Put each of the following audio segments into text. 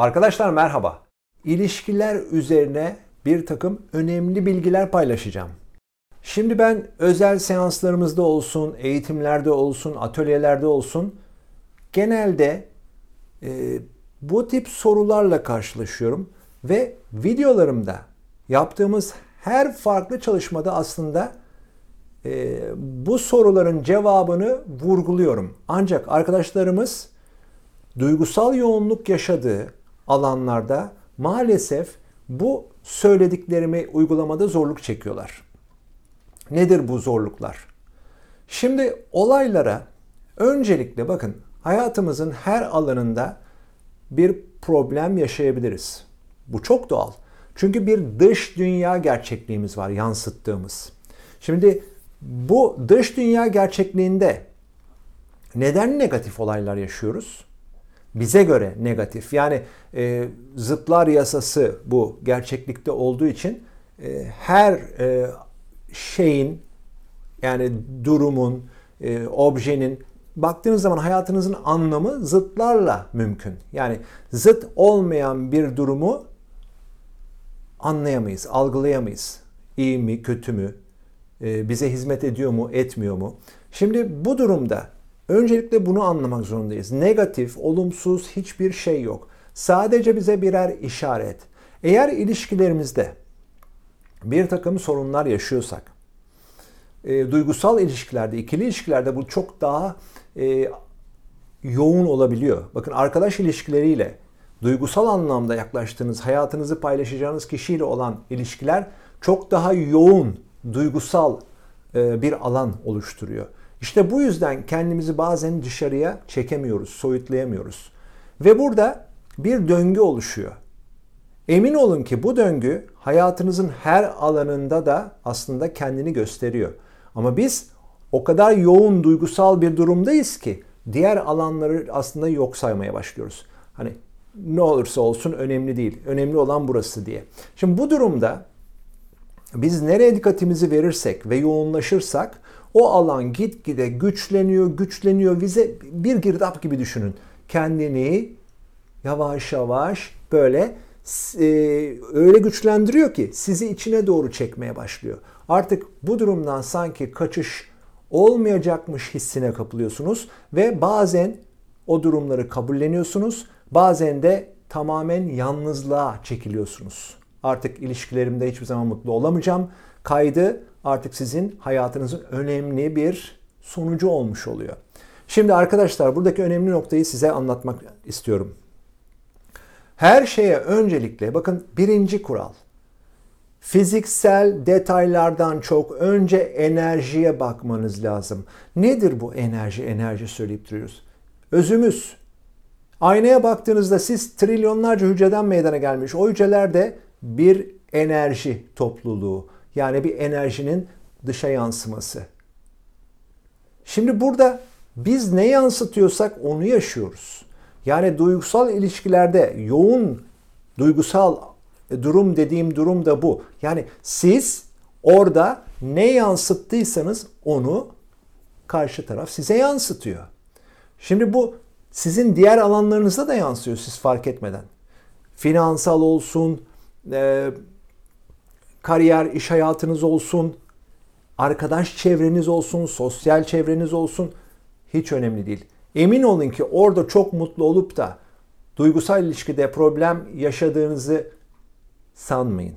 Arkadaşlar merhaba. İlişkiler üzerine bir takım önemli bilgiler paylaşacağım. Şimdi ben özel seanslarımızda olsun, eğitimlerde olsun, atölyelerde olsun genelde e, bu tip sorularla karşılaşıyorum ve videolarımda yaptığımız her farklı çalışmada aslında e, bu soruların cevabını vurguluyorum. Ancak arkadaşlarımız duygusal yoğunluk yaşadığı alanlarda maalesef bu söylediklerimi uygulamada zorluk çekiyorlar. Nedir bu zorluklar? Şimdi olaylara öncelikle bakın hayatımızın her alanında bir problem yaşayabiliriz. Bu çok doğal. Çünkü bir dış dünya gerçekliğimiz var yansıttığımız. Şimdi bu dış dünya gerçekliğinde neden negatif olaylar yaşıyoruz? Bize göre negatif. Yani e, zıtlar yasası bu gerçeklikte olduğu için e, her e, şeyin yani durumun, e, objenin baktığınız zaman hayatınızın anlamı zıtlarla mümkün. Yani zıt olmayan bir durumu anlayamayız, algılayamayız. İyi mi, kötü mü, e, bize hizmet ediyor mu, etmiyor mu? Şimdi bu durumda öncelikle bunu anlamak zorundayız. Negatif, olumsuz hiçbir şey yok. Sadece bize birer işaret. Eğer ilişkilerimizde bir takım sorunlar yaşıyorsak, e, duygusal ilişkilerde, ikili ilişkilerde bu çok daha e, yoğun olabiliyor. Bakın arkadaş ilişkileriyle duygusal anlamda yaklaştığınız, hayatınızı paylaşacağınız kişiyle olan ilişkiler çok daha yoğun, duygusal e, bir alan oluşturuyor. İşte bu yüzden kendimizi bazen dışarıya çekemiyoruz, soyutlayamıyoruz. Ve burada bir döngü oluşuyor. Emin olun ki bu döngü hayatınızın her alanında da aslında kendini gösteriyor. Ama biz o kadar yoğun duygusal bir durumdayız ki diğer alanları aslında yok saymaya başlıyoruz. Hani ne olursa olsun önemli değil. Önemli olan burası diye. Şimdi bu durumda biz nereye dikkatimizi verirsek ve yoğunlaşırsak o alan gitgide güçleniyor, güçleniyor. Bize bir girdap gibi düşünün. Kendini yavaş yavaş böyle e, öyle güçlendiriyor ki sizi içine doğru çekmeye başlıyor. Artık bu durumdan sanki kaçış olmayacakmış hissine kapılıyorsunuz ve bazen o durumları kabulleniyorsunuz. Bazen de tamamen yalnızlığa çekiliyorsunuz. Artık ilişkilerimde hiçbir zaman mutlu olamayacağım. Kaydı artık sizin hayatınızın önemli bir sonucu olmuş oluyor. Şimdi arkadaşlar buradaki önemli noktayı size anlatmak istiyorum. Her şeye öncelikle bakın birinci kural. Fiziksel detaylardan çok önce enerjiye bakmanız lazım. Nedir bu enerji? Enerji söyleyip duruyoruz. Özümüz. Aynaya baktığınızda siz trilyonlarca hücreden meydana gelmiş. O hücreler de bir enerji topluluğu. Yani bir enerjinin dışa yansıması. Şimdi burada biz ne yansıtıyorsak onu yaşıyoruz. Yani duygusal ilişkilerde yoğun duygusal durum dediğim durum da bu. Yani siz orada ne yansıttıysanız onu karşı taraf size yansıtıyor. Şimdi bu sizin diğer alanlarınızda da yansıyor siz fark etmeden. Finansal olsun, e, kariyer, iş hayatınız olsun, arkadaş çevreniz olsun, sosyal çevreniz olsun hiç önemli değil. Emin olun ki orada çok mutlu olup da duygusal ilişkide problem yaşadığınızı sanmayın.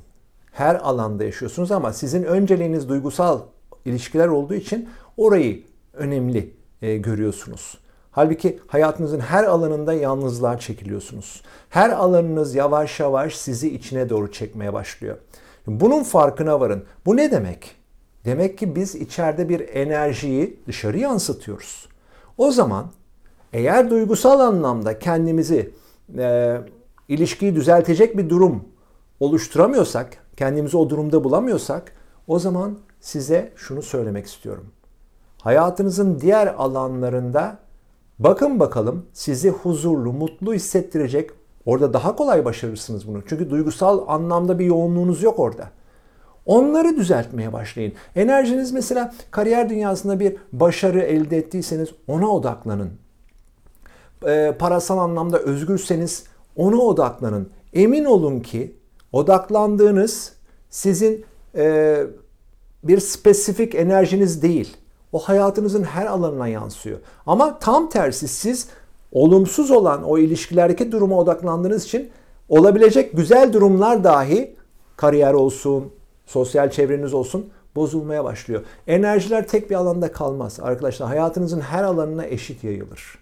Her alanda yaşıyorsunuz ama sizin önceliğiniz duygusal ilişkiler olduğu için orayı önemli e, görüyorsunuz. Halbuki hayatınızın her alanında yalnızlığa çekiliyorsunuz. Her alanınız yavaş yavaş sizi içine doğru çekmeye başlıyor. Bunun farkına varın. Bu ne demek? Demek ki biz içeride bir enerjiyi dışarı yansıtıyoruz. O zaman eğer duygusal anlamda kendimizi e, ilişkiyi düzeltecek bir durum oluşturamıyorsak, kendimizi o durumda bulamıyorsak o zaman size şunu söylemek istiyorum. Hayatınızın diğer alanlarında bakın bakalım sizi huzurlu, mutlu hissettirecek orada daha kolay başarırsınız bunu. Çünkü duygusal anlamda bir yoğunluğunuz yok orada. Onları düzeltmeye başlayın. Enerjiniz mesela kariyer dünyasında bir başarı elde ettiyseniz ona odaklanın. E, parasal anlamda özgürseniz Ona odaklanın. Emin olun ki odaklandığınız sizin e, bir spesifik enerjiniz değil. O hayatınızın her alanına yansıyor. Ama tam tersi siz olumsuz olan o ilişkilerdeki duruma odaklandığınız için olabilecek güzel durumlar dahi kariyer olsun, sosyal çevreniz olsun bozulmaya başlıyor. Enerjiler tek bir alanda kalmaz. Arkadaşlar hayatınızın her alanına eşit yayılır.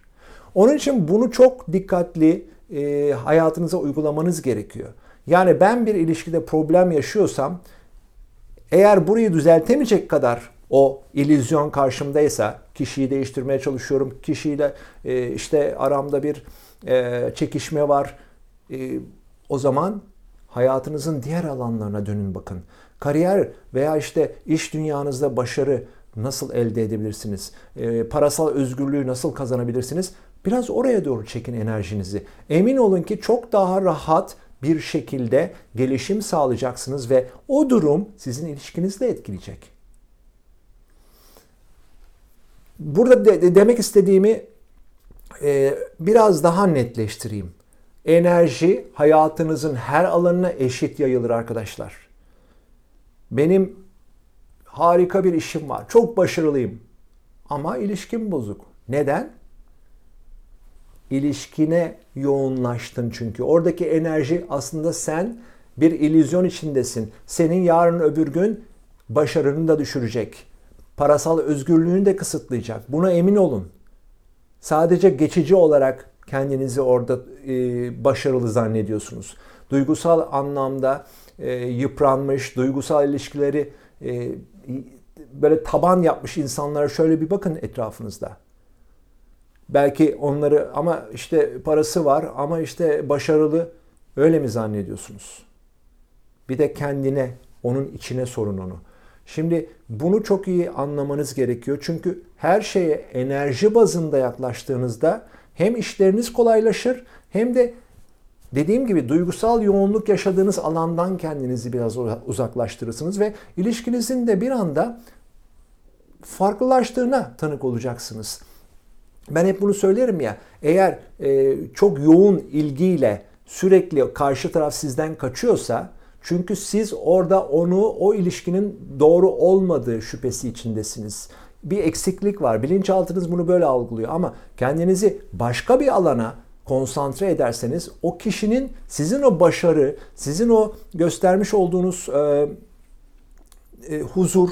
Onun için bunu çok dikkatli e, hayatınıza uygulamanız gerekiyor. Yani ben bir ilişkide problem yaşıyorsam eğer burayı düzeltemeyecek kadar o illüzyon karşımdaysa kişiyi değiştirmeye çalışıyorum. Kişiyle e, işte aramda bir e, çekişme var. E, o zaman hayatınızın diğer alanlarına dönün bakın. Kariyer veya işte iş dünyanızda başarı nasıl elde edebilirsiniz? E, parasal özgürlüğü nasıl kazanabilirsiniz? Biraz oraya doğru çekin enerjinizi. Emin olun ki çok daha rahat bir şekilde gelişim sağlayacaksınız ve o durum sizin ilişkinizi de etkileyecek. Burada de, de demek istediğimi e, biraz daha netleştireyim. Enerji hayatınızın her alanına eşit yayılır arkadaşlar. Benim harika bir işim var. Çok başarılıyım. Ama ilişkim bozuk. Neden? ilişkine yoğunlaştın çünkü. Oradaki enerji aslında sen bir illüzyon içindesin. Senin yarın öbür gün başarını da düşürecek. Parasal özgürlüğünü de kısıtlayacak. Buna emin olun. Sadece geçici olarak kendinizi orada e, başarılı zannediyorsunuz. Duygusal anlamda e, yıpranmış, duygusal ilişkileri e, böyle taban yapmış insanlara şöyle bir bakın etrafınızda. Belki onları ama işte parası var ama işte başarılı öyle mi zannediyorsunuz? Bir de kendine, onun içine sorun onu. Şimdi bunu çok iyi anlamanız gerekiyor. Çünkü her şeye enerji bazında yaklaştığınızda hem işleriniz kolaylaşır hem de dediğim gibi duygusal yoğunluk yaşadığınız alandan kendinizi biraz uzaklaştırırsınız ve ilişkinizin de bir anda farklılaştığına tanık olacaksınız. Ben hep bunu söylerim ya. Eğer e, çok yoğun ilgiyle sürekli karşı taraf sizden kaçıyorsa çünkü siz orada onu o ilişkinin doğru olmadığı şüphesi içindesiniz. Bir eksiklik var. Bilinçaltınız bunu böyle algılıyor ama kendinizi başka bir alana konsantre ederseniz o kişinin sizin o başarı, sizin o göstermiş olduğunuz e, e, huzur,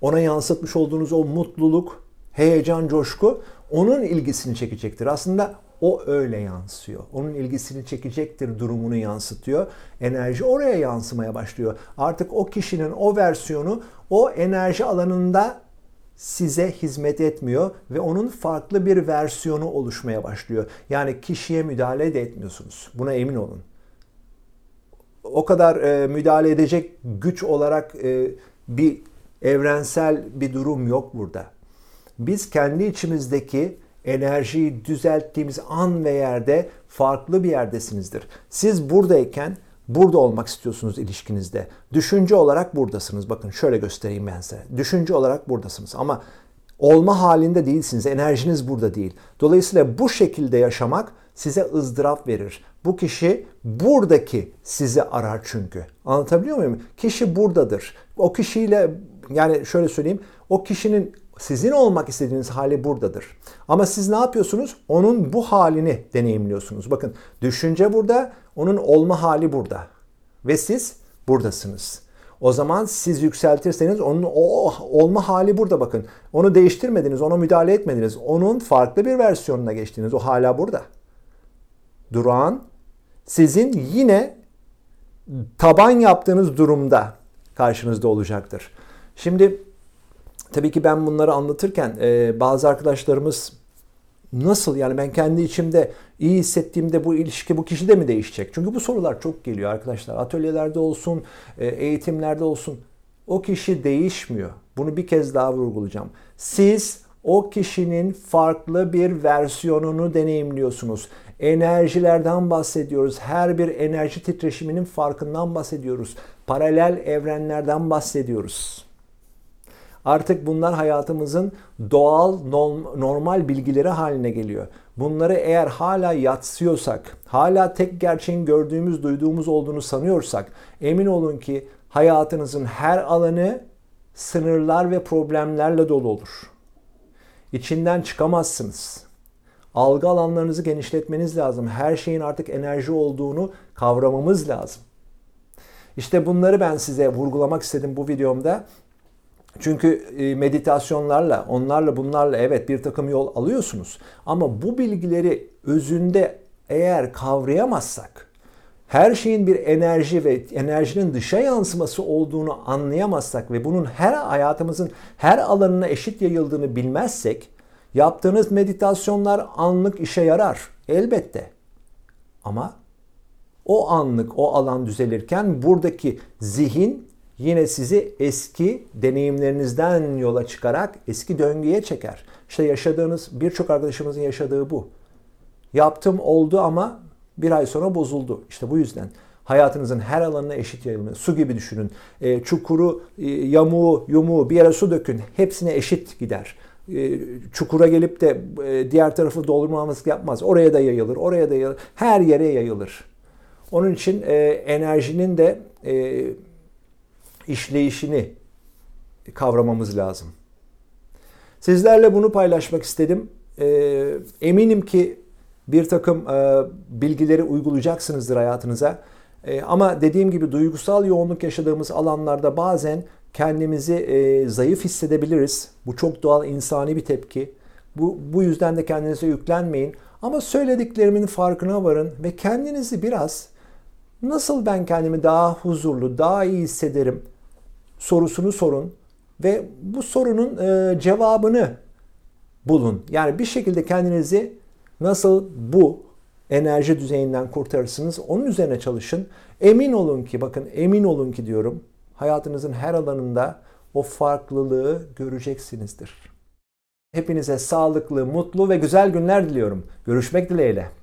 ona yansıtmış olduğunuz o mutluluk, heyecan, coşku onun ilgisini çekecektir. Aslında o öyle yansıyor. Onun ilgisini çekecektir durumunu yansıtıyor. Enerji oraya yansımaya başlıyor. Artık o kişinin o versiyonu o enerji alanında size hizmet etmiyor ve onun farklı bir versiyonu oluşmaya başlıyor. Yani kişiye müdahale de etmiyorsunuz. Buna emin olun. O kadar e, müdahale edecek güç olarak e, bir evrensel bir durum yok burada biz kendi içimizdeki enerjiyi düzelttiğimiz an ve yerde farklı bir yerdesinizdir. Siz buradayken burada olmak istiyorsunuz ilişkinizde. Düşünce olarak buradasınız. Bakın şöyle göstereyim ben size. Düşünce olarak buradasınız ama olma halinde değilsiniz. Enerjiniz burada değil. Dolayısıyla bu şekilde yaşamak size ızdırap verir. Bu kişi buradaki sizi arar çünkü. Anlatabiliyor muyum? Kişi buradadır. O kişiyle yani şöyle söyleyeyim. O kişinin sizin olmak istediğiniz hali buradadır. Ama siz ne yapıyorsunuz? Onun bu halini deneyimliyorsunuz. Bakın düşünce burada, onun olma hali burada. Ve siz buradasınız. O zaman siz yükseltirseniz onun o olma hali burada bakın. Onu değiştirmediniz, ona müdahale etmediniz. Onun farklı bir versiyonuna geçtiniz. O hala burada. Duran sizin yine taban yaptığınız durumda karşınızda olacaktır. Şimdi tabii ki ben bunları anlatırken e, bazı arkadaşlarımız nasıl yani ben kendi içimde iyi hissettiğimde bu ilişki bu kişi de mi değişecek? Çünkü bu sorular çok geliyor arkadaşlar. Atölyelerde olsun, e, eğitimlerde olsun. O kişi değişmiyor. Bunu bir kez daha vurgulayacağım. Siz o kişinin farklı bir versiyonunu deneyimliyorsunuz. Enerjilerden bahsediyoruz. Her bir enerji titreşiminin farkından bahsediyoruz. Paralel evrenlerden bahsediyoruz. Artık bunlar hayatımızın doğal, normal bilgileri haline geliyor. Bunları eğer hala yatsıyorsak, hala tek gerçeğin gördüğümüz, duyduğumuz olduğunu sanıyorsak emin olun ki hayatınızın her alanı sınırlar ve problemlerle dolu olur. İçinden çıkamazsınız. Algı alanlarınızı genişletmeniz lazım. Her şeyin artık enerji olduğunu kavramamız lazım. İşte bunları ben size vurgulamak istedim bu videomda. Çünkü e, meditasyonlarla, onlarla bunlarla evet bir takım yol alıyorsunuz. Ama bu bilgileri özünde eğer kavrayamazsak, her şeyin bir enerji ve enerjinin dışa yansıması olduğunu anlayamazsak ve bunun her hayatımızın her alanına eşit yayıldığını bilmezsek, yaptığınız meditasyonlar anlık işe yarar elbette. Ama o anlık o alan düzelirken buradaki zihin yine sizi eski deneyimlerinizden yola çıkarak eski döngüye çeker. İşte yaşadığınız birçok arkadaşımızın yaşadığı bu. Yaptım oldu ama bir ay sonra bozuldu. İşte bu yüzden hayatınızın her alanına eşit yayılması. Su gibi düşünün. E, çukuru, e, yamuğu, yumuğu bir yere su dökün. Hepsine eşit gider. E, çukura gelip de e, diğer tarafı doldurmamızlık yapmaz. Oraya da yayılır, oraya da yayılır. Her yere yayılır. Onun için e, enerjinin de e, işleyişini kavramamız lazım. Sizlerle bunu paylaşmak istedim. E, eminim ki bir takım e, bilgileri uygulayacaksınızdır hayatınıza. E, ama dediğim gibi duygusal yoğunluk yaşadığımız alanlarda bazen kendimizi e, zayıf hissedebiliriz. Bu çok doğal insani bir tepki. Bu, bu yüzden de kendinize yüklenmeyin. Ama söylediklerimin farkına varın ve kendinizi biraz nasıl ben kendimi daha huzurlu, daha iyi hissederim sorusunu sorun ve bu sorunun e, cevabını bulun. Yani bir şekilde kendinizi nasıl bu enerji düzeyinden kurtarırsınız onun üzerine çalışın. Emin olun ki bakın emin olun ki diyorum hayatınızın her alanında o farklılığı göreceksinizdir. Hepinize sağlıklı, mutlu ve güzel günler diliyorum. Görüşmek dileğiyle.